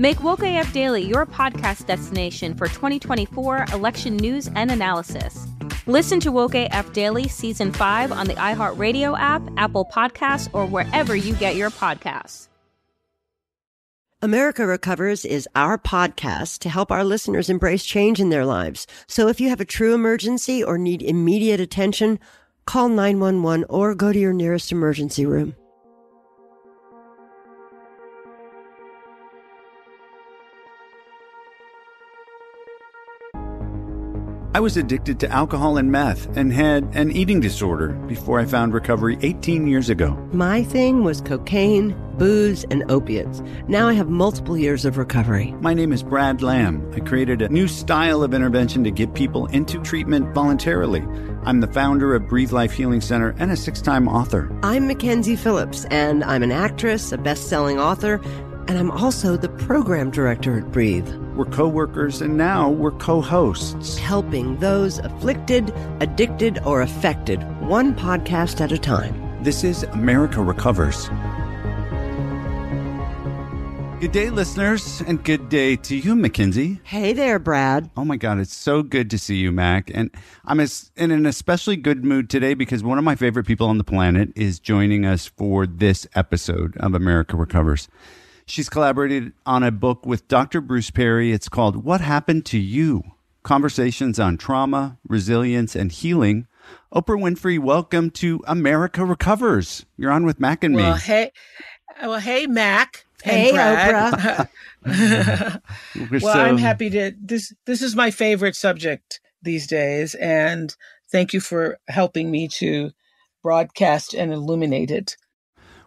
Make Woke AF Daily your podcast destination for 2024 election news and analysis. Listen to Woke AF Daily Season 5 on the iHeartRadio app, Apple Podcasts, or wherever you get your podcasts. America Recovers is our podcast to help our listeners embrace change in their lives. So if you have a true emergency or need immediate attention, call 911 or go to your nearest emergency room. I was addicted to alcohol and meth and had an eating disorder before I found recovery 18 years ago. My thing was cocaine, booze, and opiates. Now I have multiple years of recovery. My name is Brad Lamb. I created a new style of intervention to get people into treatment voluntarily. I'm the founder of Breathe Life Healing Center and a six time author. I'm Mackenzie Phillips, and I'm an actress, a best selling author, and I'm also the program director at Breathe. We're co workers and now we're co hosts. Helping those afflicted, addicted, or affected, one podcast at a time. This is America Recovers. Good day, listeners, and good day to you, Mackenzie. Hey there, Brad. Oh my God, it's so good to see you, Mac. And I'm in an especially good mood today because one of my favorite people on the planet is joining us for this episode of America Recovers. She's collaborated on a book with Dr. Bruce Perry. It's called What Happened to You? Conversations on Trauma, Resilience, and Healing. Oprah Winfrey, welcome to America Recovers. You're on with Mac and well, me. Hey, well, hey, Mac. Hey, Oprah. well, so... I'm happy to. This this is my favorite subject these days, and thank you for helping me to broadcast and illuminate it.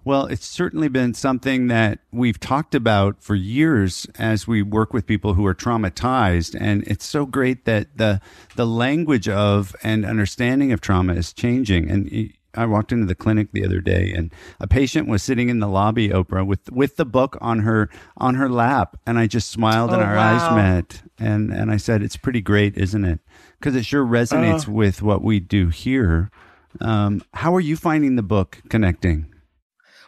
Well, it's certainly been something that we've talked about for years as we work with people who are traumatized, and it's so great that the the language of and understanding of trauma is changing. And I walked into the clinic the other day, and a patient was sitting in the lobby, Oprah, with with the book on her on her lap, and I just smiled, oh, and our wow. eyes met, and and I said, "It's pretty great, isn't it?" Because it sure resonates uh, with what we do here. Um, how are you finding the book connecting?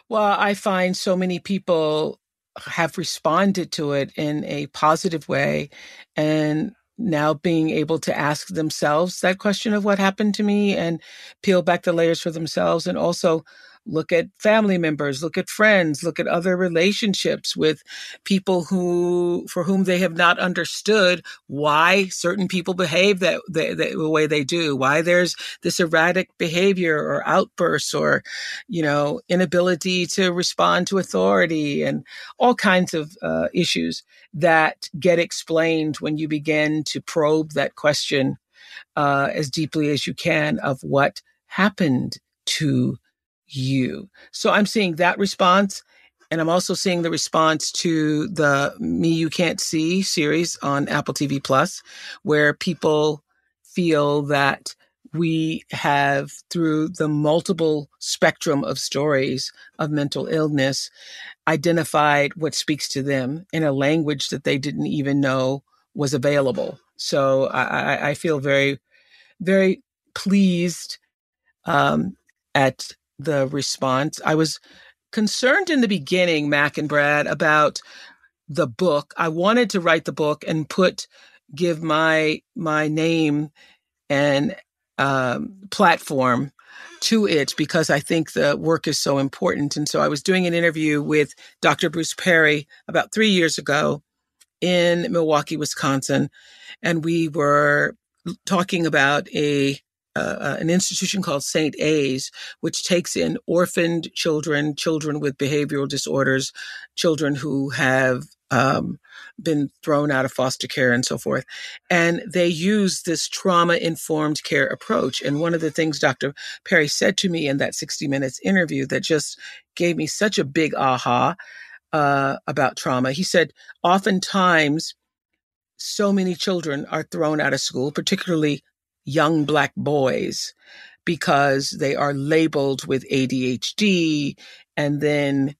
Well, I find so many people have responded to it in a positive way and now being able to ask themselves that question of what happened to me and peel back the layers for themselves and also look at family members, look at friends, look at other relationships with people who, for whom they have not understood why certain people behave that, the way they do, why there's this erratic behavior or outbursts or, you know, inability to respond to authority and all kinds of uh, issues that get explained when you begin to probe that question uh, as deeply as you can of what happened to you. So I'm seeing that response. And I'm also seeing the response to the Me You Can't See series on Apple TV Plus, where people feel that we have, through the multiple spectrum of stories of mental illness, identified what speaks to them in a language that they didn't even know was available. So I, I feel very, very pleased um, at the response. I was concerned in the beginning, Mac and Brad, about the book. I wanted to write the book and put give my my name and um, platform to it because I think the work is so important. And so I was doing an interview with Dr. Bruce Perry about three years ago in Milwaukee, Wisconsin, and we were talking about a uh, uh, an institution called St. A's, which takes in orphaned children, children with behavioral disorders, children who have um, been thrown out of foster care and so forth. And they use this trauma informed care approach. And one of the things Dr. Perry said to me in that 60 Minutes interview that just gave me such a big aha uh, about trauma, he said, oftentimes, so many children are thrown out of school, particularly young Black boys, because they are labeled with ADHD and then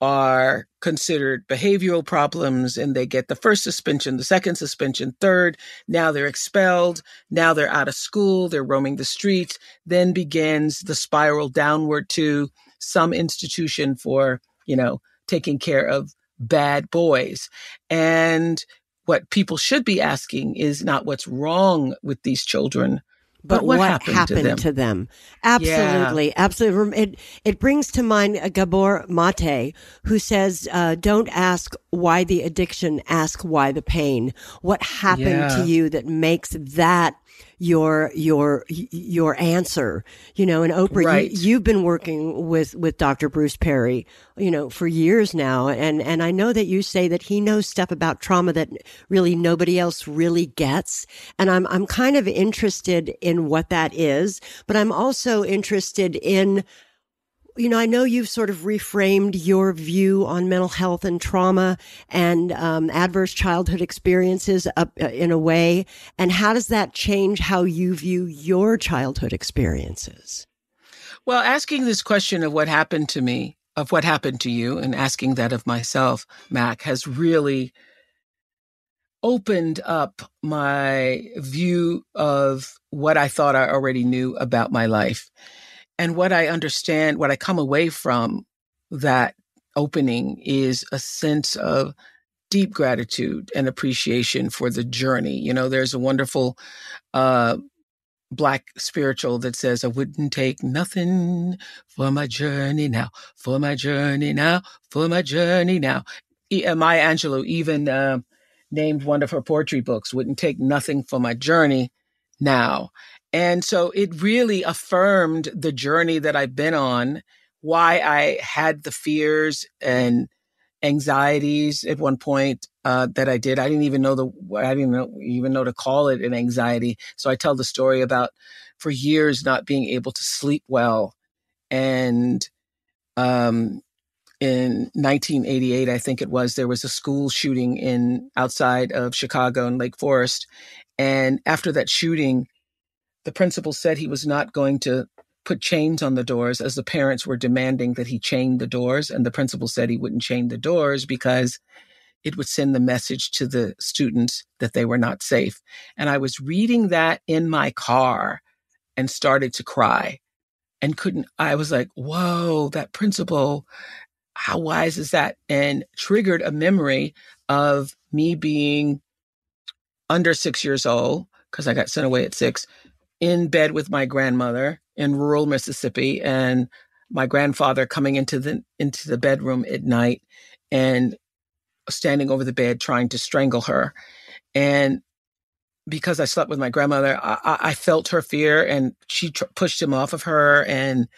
are considered behavioral problems and they get the first suspension, the second suspension, third. Now they're expelled. Now they're out of school. They're roaming the streets. Then begins the spiral downward to some institution for, you know, taking care of bad boys. And what people should be asking is not what's wrong with these children, but, but what, what, happened, happened, to, them? to them? Absolutely, yeah. absolutely. It it brings to mind Gabor Mate, who says, uh, "Don't ask why the addiction, ask why the pain. What happened yeah. to you that makes that your your your answer you know and oprah right. you, have been working with with dr bruce perry you know for years now and and i know that you say that he knows stuff about trauma that really nobody else really gets and i'm i'm kind of interested in what that is but i'm also interested in you know, I know you've sort of reframed your view on mental health and trauma and um, adverse childhood experiences up, uh, in a way. And how does that change how you view your childhood experiences? Well, asking this question of what happened to me, of what happened to you, and asking that of myself, Mac, has really opened up my view of what I thought I already knew about my life. And what I understand, what I come away from that opening is a sense of deep gratitude and appreciation for the journey. You know, there's a wonderful uh, black spiritual that says, I wouldn't take nothing for my journey now, for my journey now, for my journey now. E- uh, Maya Angelou even uh, named one of her poetry books, Wouldn't Take Nothing for My Journey Now. And so it really affirmed the journey that I've been on, why I had the fears and anxieties at one point uh, that I did. I didn't even know the I didn't know, even know to call it an anxiety. So I tell the story about for years not being able to sleep well, and um, in 1988, I think it was, there was a school shooting in outside of Chicago in Lake Forest, and after that shooting, the principal said he was not going to put chains on the doors as the parents were demanding that he chain the doors. And the principal said he wouldn't chain the doors because it would send the message to the students that they were not safe. And I was reading that in my car and started to cry and couldn't, I was like, whoa, that principal, how wise is that? And triggered a memory of me being under six years old because I got sent away at six in bed with my grandmother in rural Mississippi. And my grandfather coming into the into the bedroom at night and standing over the bed trying to strangle her. And because I slept with my grandmother, I, I felt her fear, and she tr- pushed him off of her and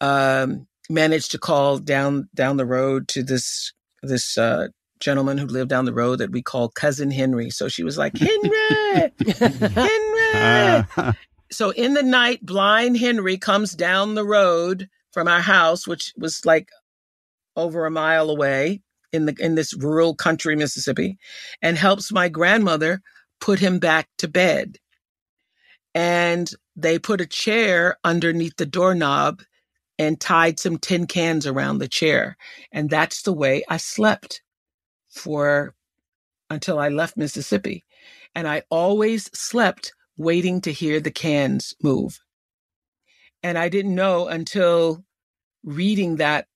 um, managed to call down down the road to this this uh, gentleman who lived down the road that we call cousin Henry. So she was like, Henry, Henry. Ah. so in the night, blind Henry comes down the road from our house, which was like over a mile away in the in this rural country Mississippi, and helps my grandmother put him back to bed. And they put a chair underneath the doorknob and tied some tin cans around the chair. And that's the way I slept for until I left Mississippi. And I always slept waiting to hear the cans move. And I didn't know until reading that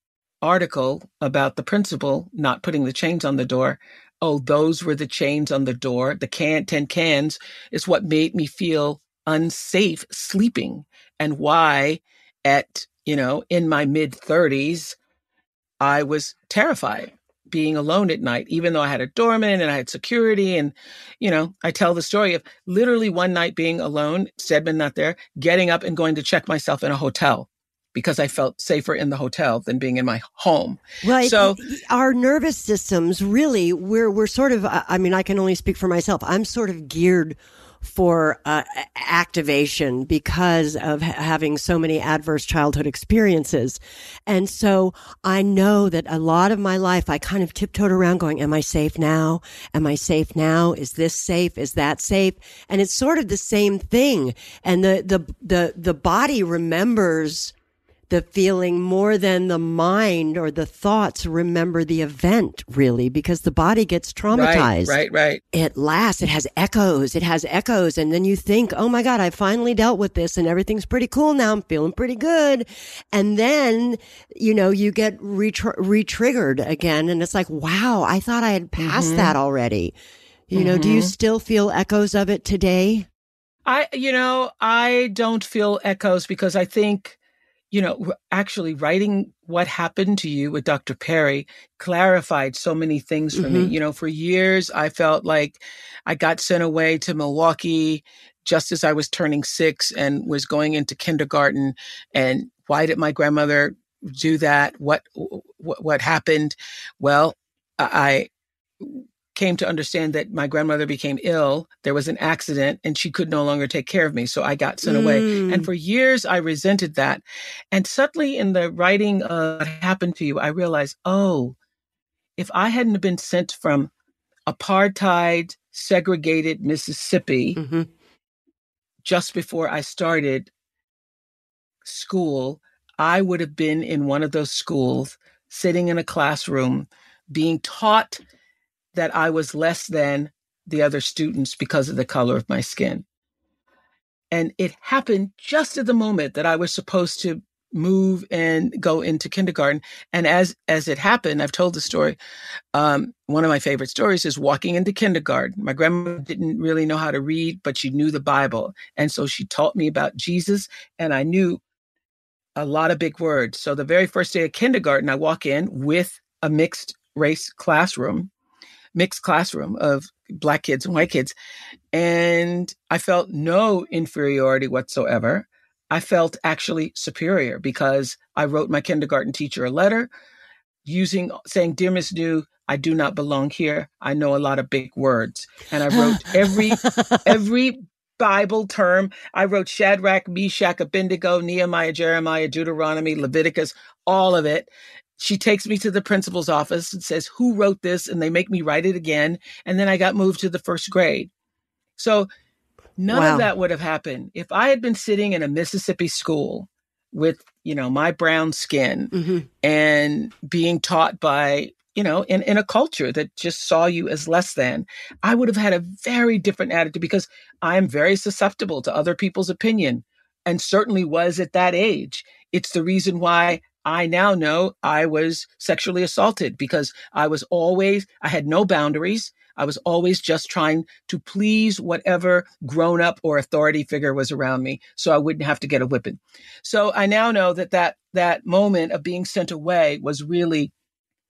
article about the principal not putting the chains on the door oh, those were the chains on the door. The can, 10 cans is what made me feel unsafe sleeping and why at, you know, in my mid 30s, I was terrified being alone at night, even though I had a doorman and I had security. And, you know, I tell the story of literally one night being alone, Stedman not there, getting up and going to check myself in a hotel because I felt safer in the hotel than being in my home. Right. So our nervous systems really, we're, we're sort of, I mean, I can only speak for myself. I'm sort of geared for uh, activation because of ha- having so many adverse childhood experiences. And so I know that a lot of my life, I kind of tiptoed around going, am I safe now? Am I safe now? Is this safe? Is that safe? And it's sort of the same thing. And the, the, the, the body remembers the feeling more than the mind or the thoughts remember the event really because the body gets traumatized. Right, right, right. It lasts. It has echoes. It has echoes. And then you think, oh my God, I finally dealt with this and everything's pretty cool now. I'm feeling pretty good. And then, you know, you get re triggered again. And it's like, wow, I thought I had passed mm-hmm. that already. You mm-hmm. know, do you mm-hmm. still feel echoes of it today? I, you know, I don't feel echoes because I think you know, actually writing what happened to you with Dr. Perry clarified so many things for mm-hmm. me. You know, for years, I felt like I got sent away to Milwaukee just as I was turning six and was going into kindergarten. And why did my grandmother do that? What, what, what happened? Well, I came to understand that my grandmother became ill. There was an accident and she could no longer take care of me. So I got sent mm. away. And mm. for years, I resented that. And suddenly, in the writing of what happened to you, I realized, oh, if I hadn't been sent from apartheid, segregated Mississippi mm-hmm. just before I started school, I would have been in one of those schools, sitting in a classroom, being taught that I was less than the other students because of the color of my skin. And it happened just at the moment that I was supposed to move and go into kindergarten. And as as it happened, I've told the story. Um, one of my favorite stories is walking into kindergarten. My grandma didn't really know how to read, but she knew the Bible, and so she taught me about Jesus, and I knew a lot of big words. So the very first day of kindergarten, I walk in with a mixed race classroom mixed classroom of black kids and white kids. And I felt no inferiority whatsoever. I felt actually superior because I wrote my kindergarten teacher a letter using saying, Dear Miss New, I do not belong here. I know a lot of big words. And I wrote every every Bible term. I wrote Shadrach, Meshach, Abednego, Nehemiah, Jeremiah, Deuteronomy, Leviticus, all of it she takes me to the principal's office and says, Who wrote this? And they make me write it again. And then I got moved to the first grade. So none wow. of that would have happened if I had been sitting in a Mississippi school with, you know, my brown skin mm-hmm. and being taught by, you know, in, in a culture that just saw you as less than. I would have had a very different attitude because I am very susceptible to other people's opinion and certainly was at that age. It's the reason why I now know I was sexually assaulted because I was always, I had no boundaries. I was always just trying to please whatever grown up or authority figure was around me so I wouldn't have to get a whipping. So I now know that that, that moment of being sent away was really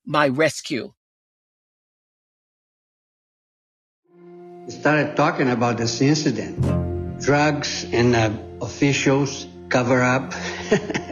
my rescue. started talking about this incident. Drugs and uh, officials cover up.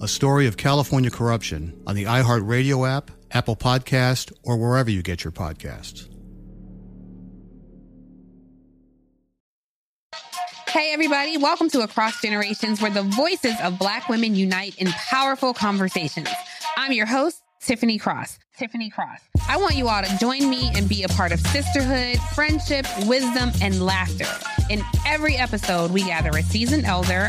a story of California corruption on the iHeartRadio app, Apple Podcast, or wherever you get your podcasts. Hey, everybody, welcome to Across Generations, where the voices of Black women unite in powerful conversations. I'm your host, Tiffany Cross. Tiffany Cross. I want you all to join me and be a part of sisterhood, friendship, wisdom, and laughter. In every episode, we gather a seasoned elder.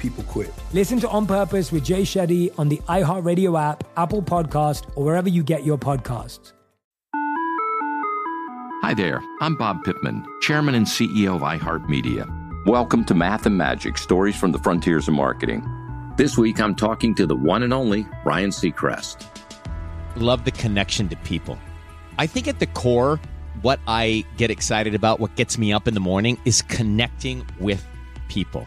people quit. Listen to On Purpose with Jay Shetty on the iHeartRadio app, Apple Podcast, or wherever you get your podcasts. Hi there, I'm Bob Pittman, Chairman and CEO of iHeartMedia. Welcome to Math and Magic Stories from the Frontiers of Marketing. This week I'm talking to the one and only Ryan Seacrest. Love the connection to people. I think at the core, what I get excited about, what gets me up in the morning, is connecting with people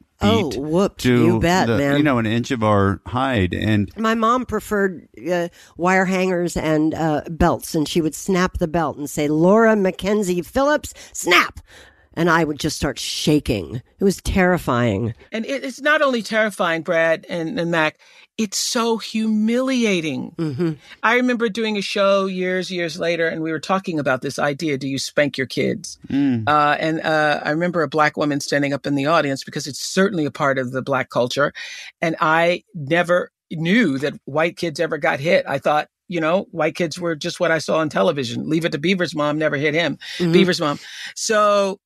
Oh, beat whooped. You bet, the- man. You know, an inch of our hide, and My mom preferred uh, wire hangers and uh, belts, and she would snap the belt and say, Laura Mackenzie Phillips, snap. And I would just start shaking. It was terrifying. And it, it's not only terrifying, Brad and, and Mac, it's so humiliating. Mm-hmm. I remember doing a show years, years later, and we were talking about this idea do you spank your kids? Mm. Uh, and uh, I remember a black woman standing up in the audience because it's certainly a part of the black culture. And I never knew that white kids ever got hit. I thought, you know, white kids were just what I saw on television. Leave it to Beaver's mom, never hit him. Mhm. Beaver's mom. So,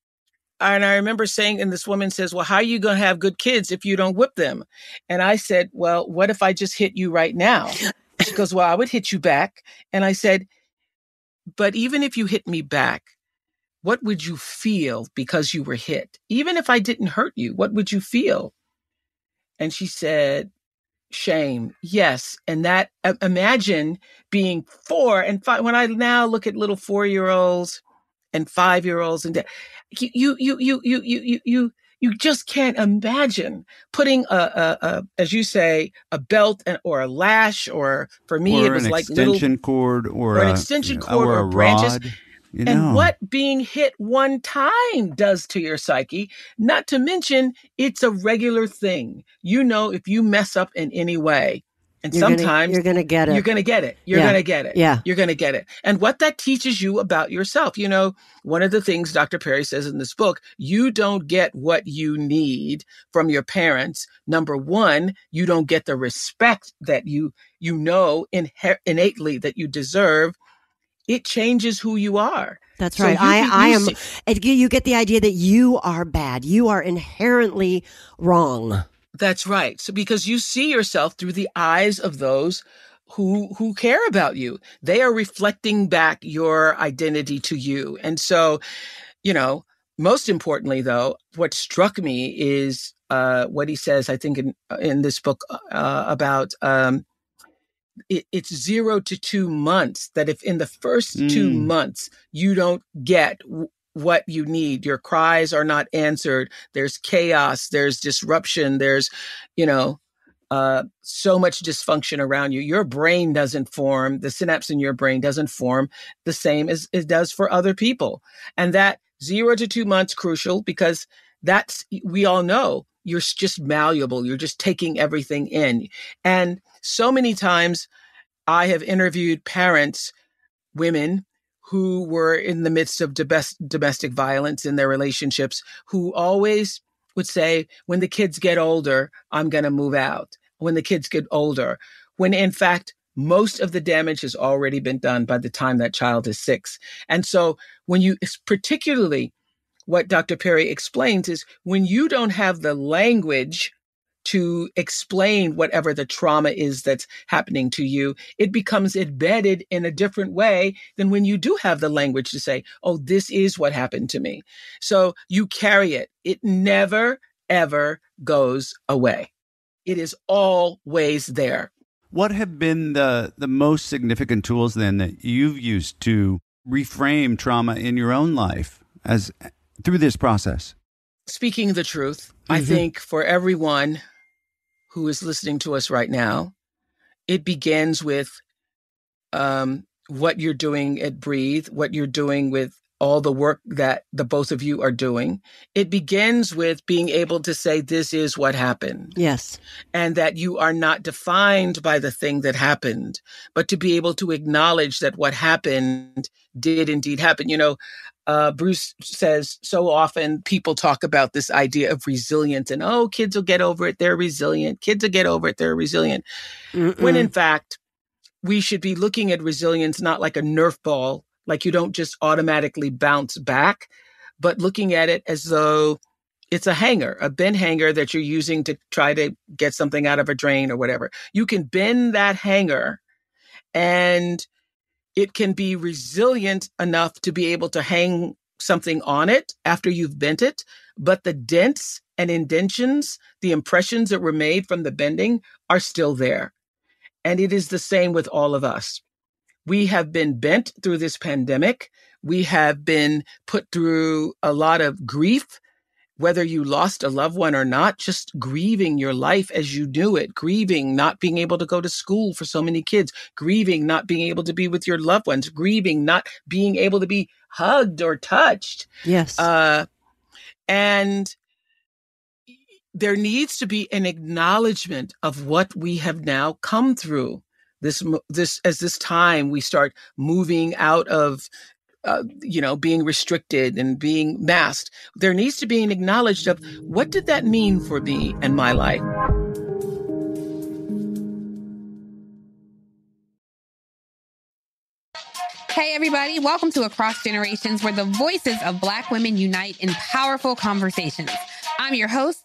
and I remember saying, and this woman says, Well, how are you going to have good kids if you don't whip them? And I said, Well, what if I just hit you right now? She goes, Well, I would hit you back. And I said, But even if you hit me back, what would you feel because you were hit? Even if I didn't hurt you, what would you feel? And she said, Shame. Yes. And that, imagine being four and five. When I now look at little four year olds and five year olds and you, you, you, you, you, you, you, just can't imagine putting a, a, a as you say, a belt and, or a lash, or for me, or it was like extension little, cord or, or an a, extension cord or, or branches. Rod. You know. and what being hit one time does to your psyche, not to mention it's a regular thing. You know, if you mess up in any way, and You're gonna- sometimes you're gonna get it. You're going to get it. You're Yeah. going to get it. Yeah. You're going to get it. And what that teaches you about yourself, you know, one of the things Dr. Perry says in this book, you don't get what you need from your parents. Number one, you don't get the respect that you you know inher- innately that you deserve. It changes who you are. That's So right. you I, can- I am. You get the idea that you are bad. You are inherently wrong. That's right. So because you see yourself through the eyes of those who who care about you. They are reflecting back your identity to you. And so, you know, most importantly though, what struck me is uh what he says I think in in this book uh about um it, it's zero to two months that if in the first two Mm. months you don't get what you need. Your cries are not answered. There's chaos. There's disruption. There's you know uh, so much dysfunction around you. Your brain doesn't form the synapse in your brain doesn't form the same as it does for other people. And that zero to two months crucial because that's we all know you're just malleable. You're just taking everything in. And so many times i have interviewed parents women who were in the midst of domestic violence in their relationships who always would say when the kids get older i'm going to move out when the kids get older when in fact most of the damage has already been done by the time that child is 6 and so when you particularly what Dr. Perry explains is when you don't have the language to explain whatever the trauma is that's happening to you, it becomes embedded in a different way than when you do have the language to say, oh, this is what happened to me. So you carry it. It never, ever goes away. It is always there. What have been the the most significant tools then that you've used to reframe trauma in your own life as through this process? speaking the truth, I Mhm. think for everyone who is listening to us right now, it begins with um, what you're doing at Breathe, what you're doing with all the work that the both of you are doing. It begins with being able to say, This is what happened. Yes. And that you are not defined by the thing that happened, but to be able to acknowledge that what happened did indeed happen. You know, uh, Bruce says so often people talk about this idea of resilience and, oh, kids will get over it. They're resilient. Kids will get over it. They're resilient. When in fact, we should be looking at resilience not like a Nerf ball, like you don't just automatically bounce back, but looking at it as though it's a hanger, a bend hanger that you're using to try to get something out of a drain or whatever. You can bend that hanger and it can be resilient enough to be able to hang something on it after you've bent it, but the dents and indentions, the impressions that were made from the bending are still there. And it is the same with all of us. We have been bent through this pandemic. We have been put through a lot of grief, whether you lost a loved one or not, just grieving your life as you knew it, grieving not being able to go to school for so many kids, grieving not being able to be with your loved ones, grieving not being able to be hugged or touched. Yes. Uh, and there needs to be an acknowledgement of what we have now come through this this as this time we start moving out of uh, you know being restricted and being masked there needs to be an acknowledgement of what did that mean for me and my life Hey, everybody, welcome to Across Generations, where the voices of Black women unite in powerful conversations. I'm your host,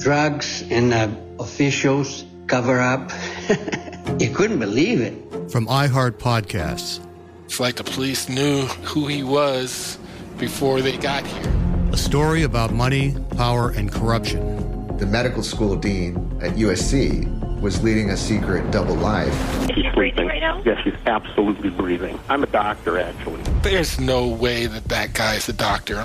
Drugs and uh, officials cover up. You couldn't believe it. From iHeart Podcasts. It's like the police knew who he was before they got here. A story about money, power, and corruption. The medical school dean at USC was leading a secret double life. She's breathing right now? Yes, she's absolutely breathing. I'm a doctor, actually. There's no way that that guy's a doctor.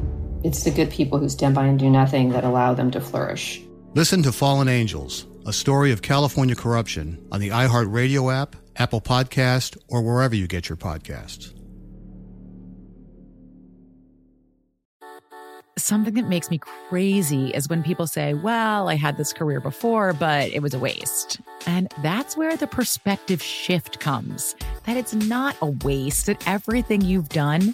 It's the good people who stand by and do nothing that allow them to flourish. Listen to Fallen Angels a story of California corruption on the iHeartRadio app, Apple Podcast, or wherever you get your podcasts. Something that makes me crazy is when people say, Well, I had this career before, but it was a waste. And that's where the perspective shift comes that it's not a waste, that everything you've done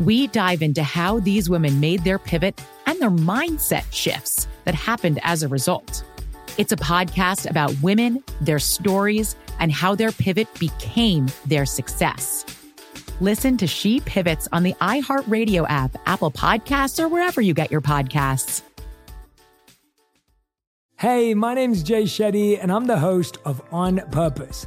We dive into how these women made their pivot and their mindset shifts that happened as a result. It's a podcast about women, their stories, and how their pivot became their success. Listen to She Pivots on the iHeartRadio app, Apple Podcasts, or wherever you get your podcasts. Hey, my name's Jay Shetty, and I'm the host of On Purpose.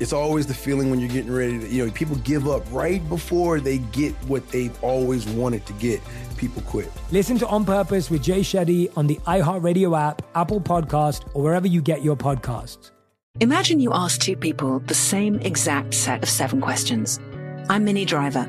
It's always the feeling when you're getting ready to, you know, people give up right before they get what they've always wanted to get. People quit. Listen to On Purpose with Jay Shetty on the iHeartRadio app, Apple Podcast, or wherever you get your podcasts. Imagine you ask two people the same exact set of seven questions. I'm Minnie Driver.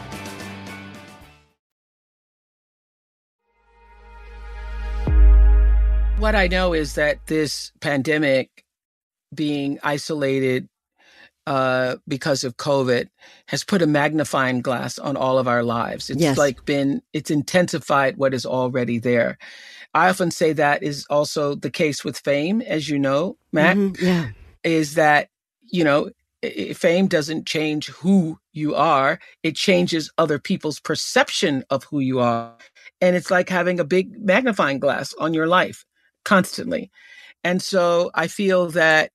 What I know is that this pandemic being isolated uh, because of COVID has put a magnifying glass on all of our lives. It's Yes. like been, it's intensified what is already there. I often say that is also the case with fame, as you know, Mac, Mhm, yeah. is that, you know, fame doesn't change who you are, it changes other people's perception of who you are. And it's like having a big magnifying glass on your life constantly. And so I feel that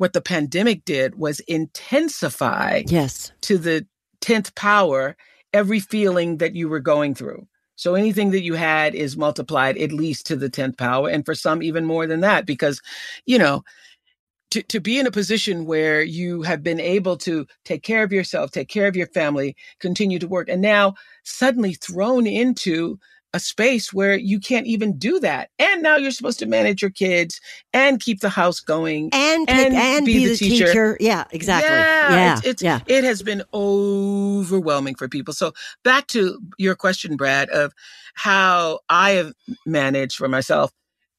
what the pandemic did was intensify yes to the 10th power every feeling that you were going through so anything that you had is multiplied at least to the 10th power and for some even more than that because you know to, to be in a position where you have been able to take care of yourself take care of your family continue to work and now suddenly thrown into a space where you can't even do that and now you're supposed to manage your kids and keep the house going and pick- and be the teacher. Yeah, exactly. yeah, Yeah, it's, it's yeah. it has been overwhelming for people so back to your question brad of how i have managed for myself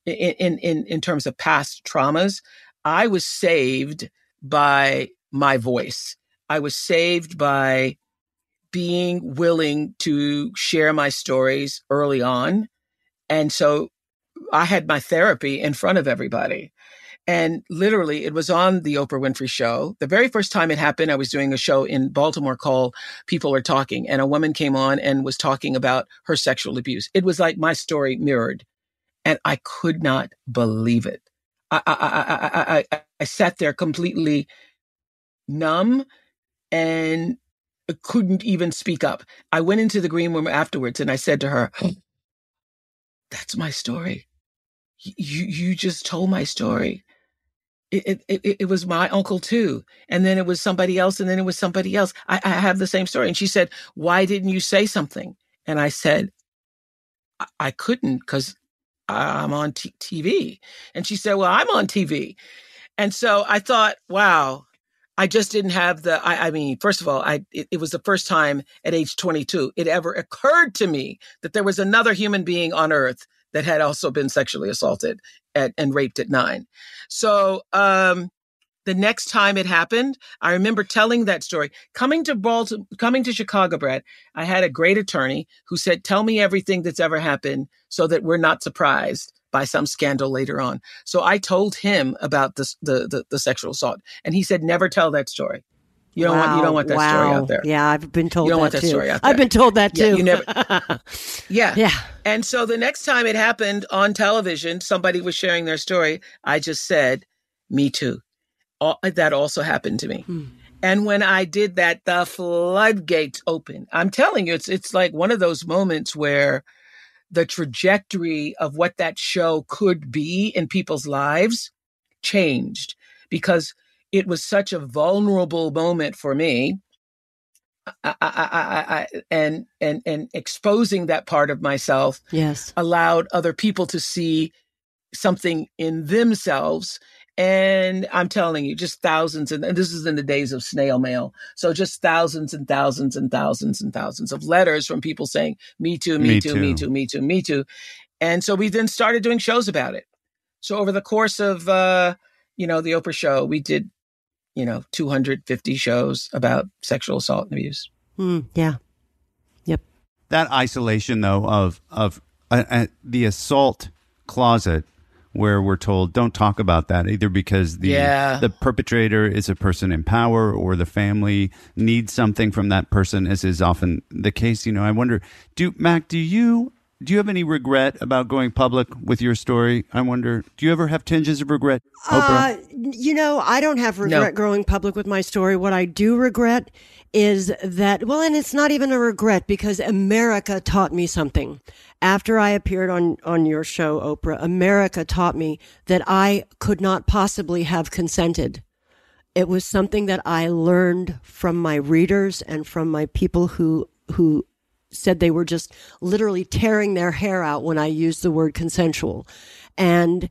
in in in, in terms of past traumas i was saved by my voice i was saved by being willing to share my stories early on. And so I had my therapy in front of everybody. And literally, it was on the Oprah Winfrey show. The very first time it happened, I was doing a show in Baltimore called People Are Talking, and a woman came on and was talking about her sexual abuse. It was like my story mirrored, and I could not believe it. I, I, I, I, I, I sat there completely numb and Uh, couldn't even speak up. I went into the green room afterwards and I said to her, hmm. "That's my story. You you just told my story. It it it, it was my uncle too, and then it was somebody else, and then it was somebody else. I, I have the same story." And she said, "Why didn't you say something?" And I said, "I, I couldn't because I'm on t- TV." And she said, "Well, I'm on TV." And so I thought, wow, I just didn't have the. I, I mean, first of all, I it, it was the first time at age 22 it ever occurred to me that there was another human being on Earth that had also been sexually assaulted at, and raped at nine. So um, the next time it happened, I remember telling that story. Coming to Baltimore, coming to Chicago, Brad, I had a great attorney who said, "Tell me everything that's ever happened, so that we're not surprised." By some scandal later on. So I told him about this, the, the the sexual assault, and he said, "Never tell that story. You don't want you don't want that wow. story out there. Yeah, I've been told You don't that want that too. story out there. I've been told that Yeah, too. you never- Yeah. Yeah. And so the next time it happened on television, somebody was sharing their story. I just said, "Me too." All, that also happened to me. Hmm. And when I did that, the floodgates opened. I'm telling you, it's it's like one of those moments where the trajectory of what that show could be in people's lives changed because it was such a vulnerable moment for me. I, I, I, and and and exposing that part of myself Yes. allowed other people to see something in themselves And I'm telling you, just thousands, and, and this is in the days of snail mail. So just thousands and thousands and thousands and thousands of letters from people saying, me too, me, Me too, too. me too, me too, me too. And so we then started doing shows about it. So over the course of, uh, you know, the Oprah show, we did, you know, 250 shows about sexual assault and abuse. Mm, yeah. Yep. That isolation, though, of of uh, uh, the assault closet, where we're told don't talk about that either because the Yeah. the perpetrator is a person in power or the family needs something from that person, as is often the case. You know, I wonder, do Mac, do you do you have any regret about going public with your story? I wonder, do you ever have tinges of regret, Oprah? Uh, you know, I don't have regret growing public with my story. What I do regret is that, well, and it's not even a regret because America taught me something. After I appeared on, on your show, Oprah, America taught me that I could not possibly have consented. It was something that I learned from my readers and from my people who, who said they were just literally tearing their hair out when I used the word consensual. And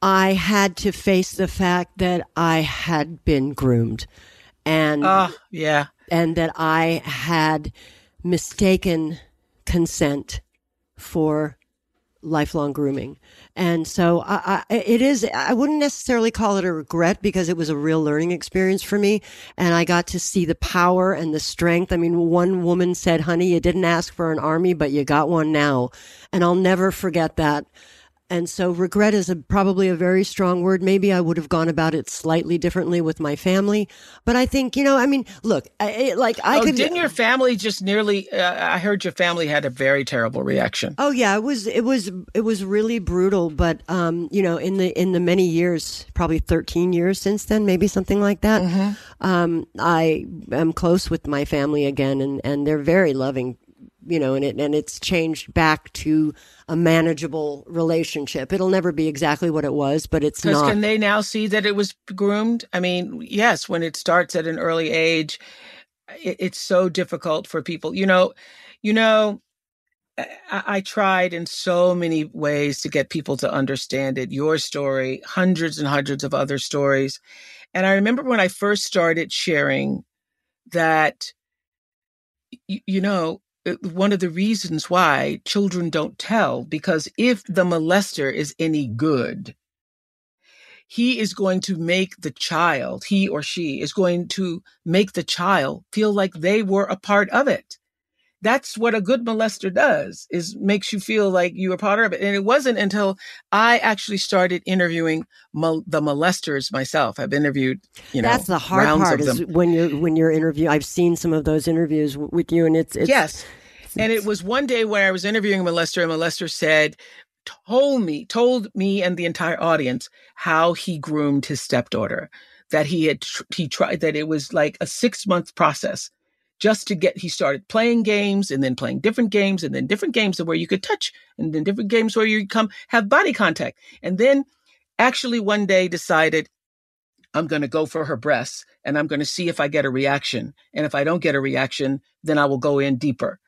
I had to face the fact that I had been groomed and Ah, yeah. and that I had mistaken consent for lifelong grooming. And so I, I, it is, I wouldn't necessarily call it a regret because it was a real learning experience for me. And I got to see the power and the strength. I mean, one woman said, honey, you didn't ask for an army, but you got one now. And I'll never forget that. And so regret is a, probably a very strong word. Maybe I would have gone about it slightly differently with my family. But I think, you know, I mean, look, I, like I oh, could. didn't your family just nearly? Uh, I heard your family had a very terrible reaction. Oh yeah, it was it was it was really brutal, but um, you know, in the in the many years, probably 13 years since then, maybe something like that. Mm-hmm. Um, I am close with my family again and and they're very loving, you know, and it and it's changed back to a manageable relationship. It'll never be exactly what it was, but it's not. can they now see that it was groomed? I mean, yes, when it starts at an early age, it, it's so difficult for people. You know, you know, I, I tried in so many ways to get people to understand it. Your story, hundreds and hundreds of other stories, and I remember when I first started sharing that, y- you know. Uh, One of the reasons why children don't tell, because if the molester is any good, he is going to make the child, he or she is going to make the child feel like they were a part of it. That's what a good molester does is makes you feel like you were part of it. And it wasn't until I actually started interviewing mol- the molesters myself. I've interviewed, you know, That's the hard part is them. when you're when you're interview. I've seen some of those interviews with you, and it's, it's yes. And it was one day when I was interviewing a molester, and molester said, told me, told me and the entire audience how he groomed his stepdaughter. That he had, tr- he tried, that it was like a six month process just to get, he started playing games and then playing different games and then different games where you could touch and then different games where you come have body contact. And then actually one day decided, I'm going to go for her breasts and I'm going to see if I get a reaction. And if I don't get a reaction, then I will go in deeper.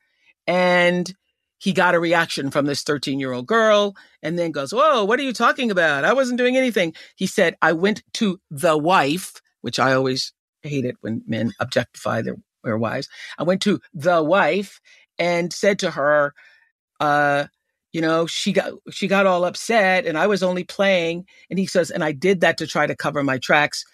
And he got a reaction from this 13 year old girl and then goes, Whoa, what are you talking about? I wasn't doing anything. He said, I went to the wife, which I always hate it when men objectify their, their wives. I went to the wife and said to her, uh, you know, she got she got all upset and I was only playing. And he says, and I did that to try to cover my tracks.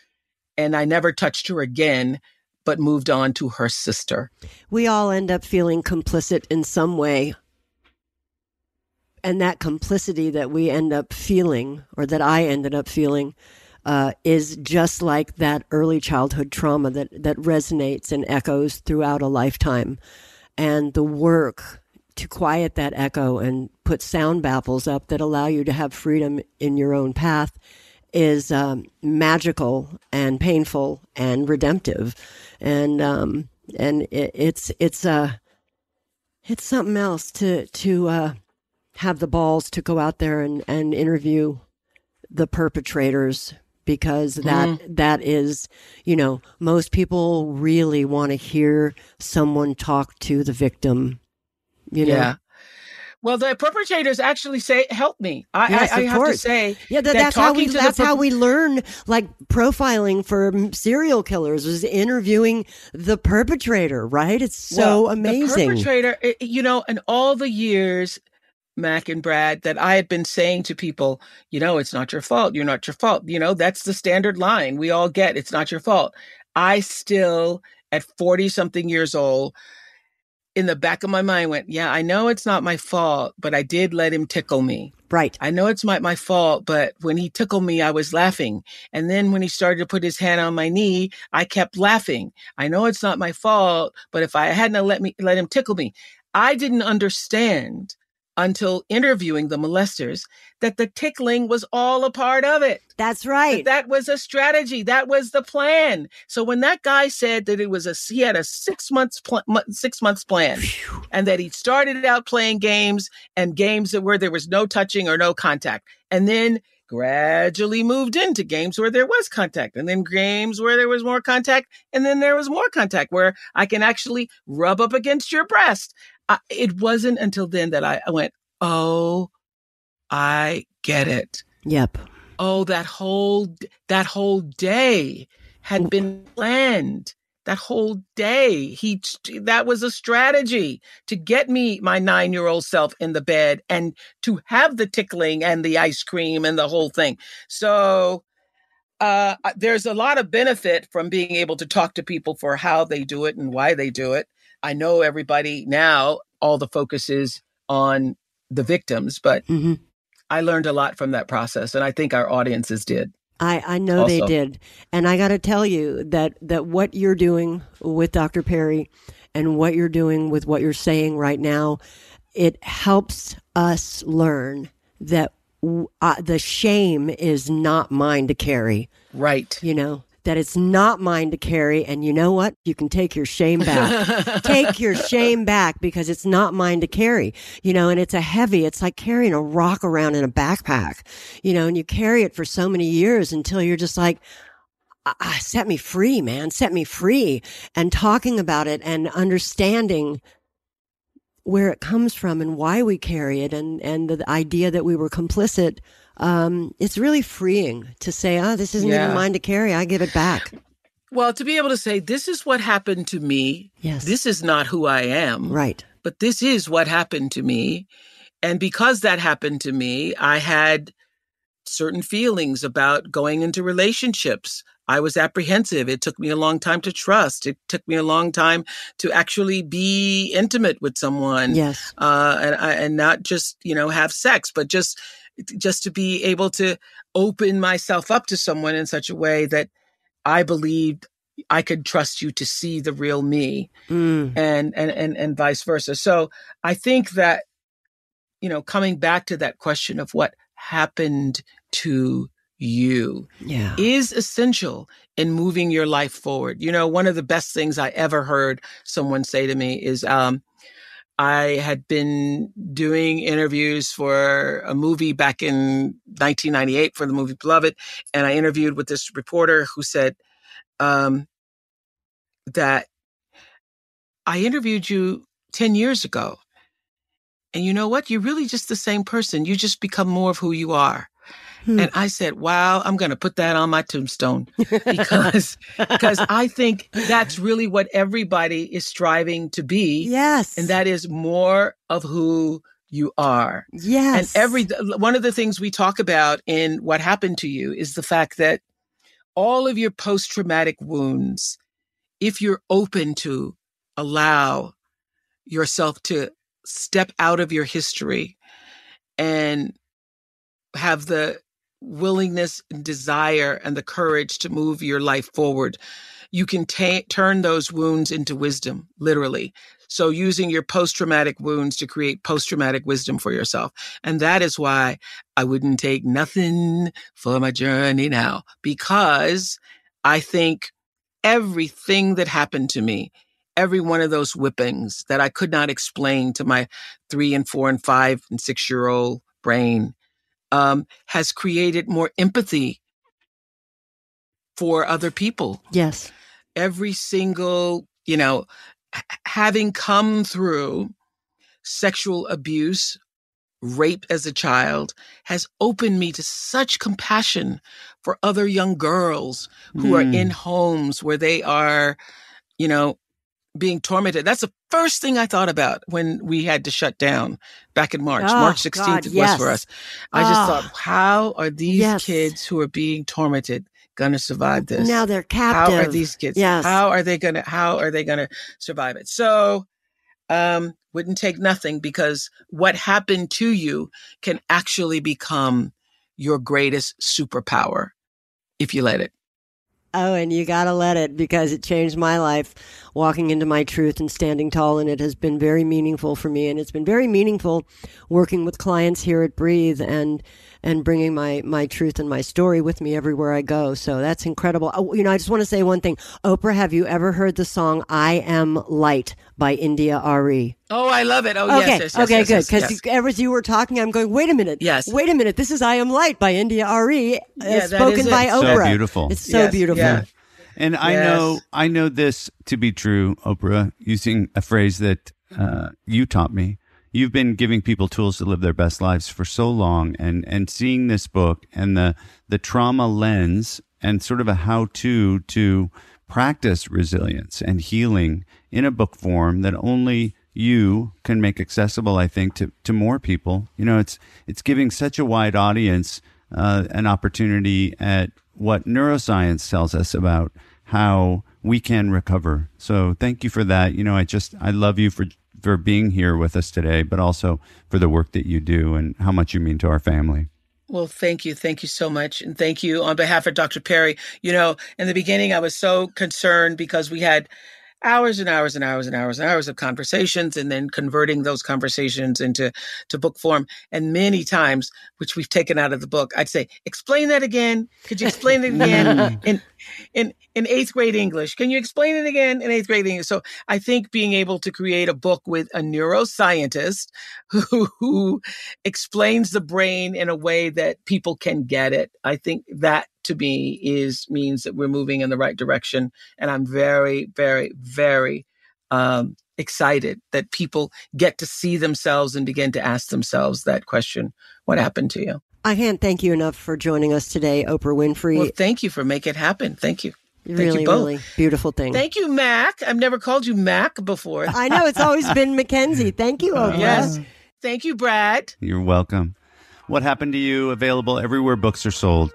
And I never touched her again, but moved on to her sister. we all end up feeling complicit in some way. And that complicity that we end up feeling, or that I ended up feeling, uh, is just like that early childhood trauma that, that resonates and echoes throughout a lifetime. And the work to quiet that echo and put sound baffles up that allow you to have freedom in your own path is um, magical and painful and redemptive, and um, and it, it's it's uh, it's something else to to uh, have the balls to go out there and, and interview the perpetrators because that that is you know most people really want to hear someone talk to the victim you know Yeah. Well, the perpetrators actually say, "Help me." I, Yes, I, I have course. to say, Yeah, that, that that's how we talking to the that's how we learn like profiling for mm, serial killers is interviewing the perpetrator, right? It's so Well, amazing. The perpetrator, you know, in all the years, Mac and Brad, that I had been saying to people, you know, it's not your fault. You're not your fault. You know, that's the standard line we all get. It's not your fault. I still, at 40 something years old, in the back of my mind went, yeah, I know it's not my fault, but I did let him tickle me. Right. I know it's my, my fault, but when he tickled me, I was laughing. And then when he started to put his hand on my knee, I kept laughing. I know it's not my fault, but if I hadn't let me let him tickle me, I didn't understand until interviewing the molesters that the tickling was all a part of it. That's right. That, that was a strategy. That was the plan. So when that guy said that it was a he had a six months pl- six months plan, and that he started out playing games and games that where there was no touching or no contact, and then gradually moved into games where there was contact, and then games where there was more contact, and then there was more contact where I can actually rub up against your breast. I, it wasn't until then that I, I went, oh, I get it. Yep. Oh, that whole that whole day had been planned. That whole day, he that was a strategy to get me my nine year old self in the bed and to have the tickling and the ice cream and the whole thing. So uh, there's a lot of benefit from being able to talk to people for how they do it and why they do it. I know everybody now, all the focus is on the victims, but Mm-hmm. I learned a lot from that process, and I think our audiences did. I, I know they did. And I got to tell you that, that what you're doing with Dr. Perry and what you're doing with what you're saying right now, it helps us learn that w- uh, the shame is not mine to carry. Right. You know, that it's not mine to carry. And you know what? You can take your shame back. take your shame back because it's not mine to carry, you know, and it's a heavy, it's like carrying a rock around in a backpack, you know, and you carry it for so many years until you're just like, ah, ah, set me free, man, set me free. And talking about it and understanding where it comes from and why we carry it and, and the idea that we were complicit. Um, it's really freeing to say, oh, this isn't Yeah. even mine to carry. I give it back. Well, to be able to say, this is what happened to me. Yes. This is not who I am. Right. But this is what happened to me. And because that happened to me, I had certain feelings about going into relationships. I was apprehensive. It took me a long time to trust. It took me a long time to actually be intimate with someone. Yes. Uh, and, I- and not just, you know, have sex, but just, just to be able to open myself up to someone in such a way that I believed I could trust you to see the real me Mm. and, and, and, and vice versa. So I think that, you know, coming back to that question of what happened to you Yeah. is essential in moving your life forward. You know, one of the best things I ever heard someone say to me is, um, I had been doing interviews for a movie back in 1998 for the movie Beloved, and I interviewed with this reporter who said um, that I interviewed you 10 years ago. And you know what? You're really just the same person. You just become more of who you are. Hmm. And I said, wow, I'm going to put that on my tombstone because, because I think that's really what everybody is striving to be. Yes. And that is more of who you are. Yes. And every, one of the things we talk about in what happened to you is the fact that all of your post traumatic wounds, if you're open to allow yourself to step out of your history and have the willingness and desire and the courage to move your life forward, you can turn those wounds into wisdom, literally. So, using your post traumatic wounds to create post traumatic wisdom for yourself. And that is why I wouldn't take nothing for my journey now, because I think everything that happened to me, every one of those whippings that I could not explain to my three and four and five and six year old brain, um, has created more empathy for other people. Yes. Every single, you know, having come through sexual abuse rape as a child has opened me to such compassion for other young girls who are Mm. in homes where they are, you know, being tormented. That's the first thing I thought about when we had to shut down back in March. Oh, March 16th God, it was yes. for us. I just Ah. thought, how are these Yes. kids who are being tormented going to survive this? Now they're captive. How are these kids? Yes. How are they going to, how are they going to survive it? So, um, wouldn't take nothing because what happened to you can actually become your greatest superpower if you let it. Oh, and you got to let it because it changed my life walking into my truth and standing tall. And it has been very meaningful for me. And it's been very meaningful working with clients here at Breathe and, and bringing my, my truth and my story with me everywhere I go. So that's incredible. Oh, you know, I just want to say one thing. Oprah, have you ever heard the song I Am Light by India.Arie? Oh, I love it. Oh, okay. yes, yes, yes. okay, yes, good. Because yes. ever as you were talking, I'm going, wait a minute. Yes. Wait a minute. This is I Am Light by India.Arie, uh, Yeah, that spoken is it. by So Oprah. beautiful. It's so beautiful. And I Yes. know I know this to be true, Oprah, using a phrase that uh, you taught me. You've been giving people tools to live their best lives for so long, and and seeing this book and the the trauma lens and sort of a how to to practice resilience and healing in a book form that only you can make accessible, I think, to, to more people. You know, it's it's giving such a wide audience uh, an opportunity at what neuroscience tells us about how we can recover. So thank you for that. You know, I just I love you for for being here with us today, but also for the work that you do and how much you mean to our family. Well, thank you. Thank you so much. And thank you on behalf of Dr. Perry. You know, in the beginning, I was so concerned because we had hours and hours and hours and hours and hours of conversations and then converting those conversations into to book form. And many times which we've taken out of the book i'd say explain that again. Could you explain it again in in in eighth grade english? Can you explain it again in eighth grade english? So i think being able to create a book with a neuroscientist who, who explains the brain in a way that people can get it i think that to me is means that we're moving in the right direction and i'm very very very um, excited that people get to see themselves and begin to ask themselves that question what happened to you I can't thank you enough for joining us today, Oprah Winfrey. well thank you for making it happen thank you thank really, you both really beautiful thing. thank you mac i've never called you mac before I know it's always been Mackenzie. Thank you, Oprah. yes thank you brad You're welcome. What happened to you? Available everywhere books are sold.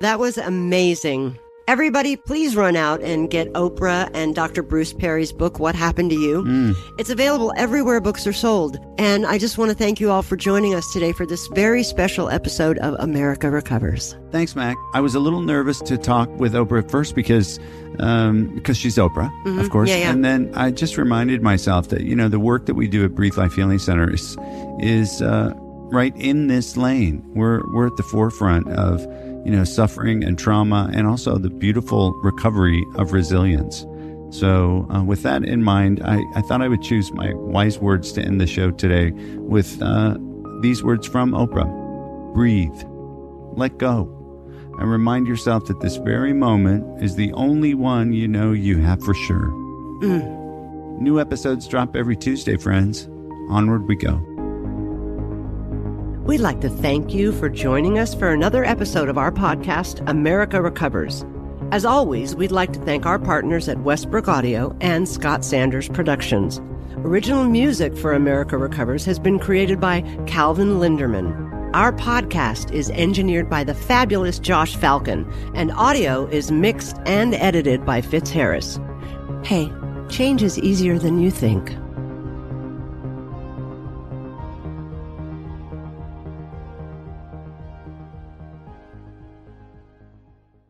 That was amazing. Everybody, please run out and get Oprah and Dr. Bruce Perry's book, What Happened to You. Mm. It's available everywhere books are sold. And I just want to thank you all for joining us today for this very special episode of America Recovers. Thanks, Mac. I was a little nervous to talk with Oprah at first because um, because she's Oprah, Mhm. of course. Yeah, yeah. And then I just reminded myself that you know the work that we do at Breathe Life Healing Center is is uh, right in this lane. We're we're at the forefront of you know suffering and trauma, and also the beautiful recovery of resilience. So, uh, with that in mind, I, I thought I would choose my wise words to end the show today with uh, these words from Oprah Breathe, let go, and remind yourself that this very moment is the only one you know you have for sure. Mm. New episodes drop every Tuesday, friends. Onward we go. We'd like to thank you for joining us for another episode of our podcast, America Recovers. As always, we'd like to thank our partners at Westbrook Audio and Scott Sanders Productions. Original music for America Recovers has been created by Calvin Linderman. Our podcast is engineered by the fabulous Josh Falcon, and audio is mixed and edited by Fitz Harris. Hey, change is easier than you think.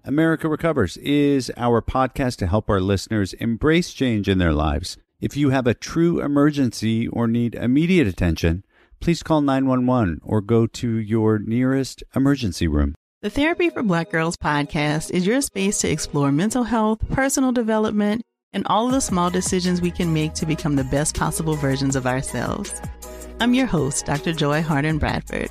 America Recovers is our podcast to help our listeners embrace change in their lives. If you have a true emergency or need immediate attention, please call 911 or go to your nearest emergency room. The Therapy for Black Girls podcast is your space to explore mental health, personal development, and all of the small decisions we can make to become the best possible versions of ourselves. I'm your host, Dr. Joy Harden Bradford,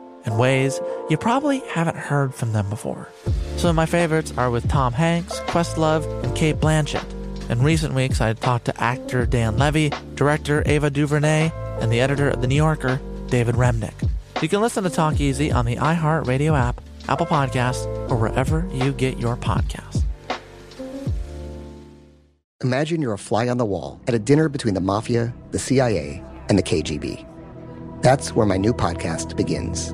in ways you probably haven't heard from them before. Some of my favorites are with Tom Hanks, Questlove, and Cate Blanchett. In recent weeks, I talked to actor Dan Levy, director Ava DuVernay, and the editor of The New Yorker, David Remnick. You can listen to Talk Easy on the iHeartRadio app, Apple Podcasts, or wherever you get your podcasts. Imagine you're a fly on the wall at a dinner between the mafia, the CIA, and the KGB. That's where my new podcast begins.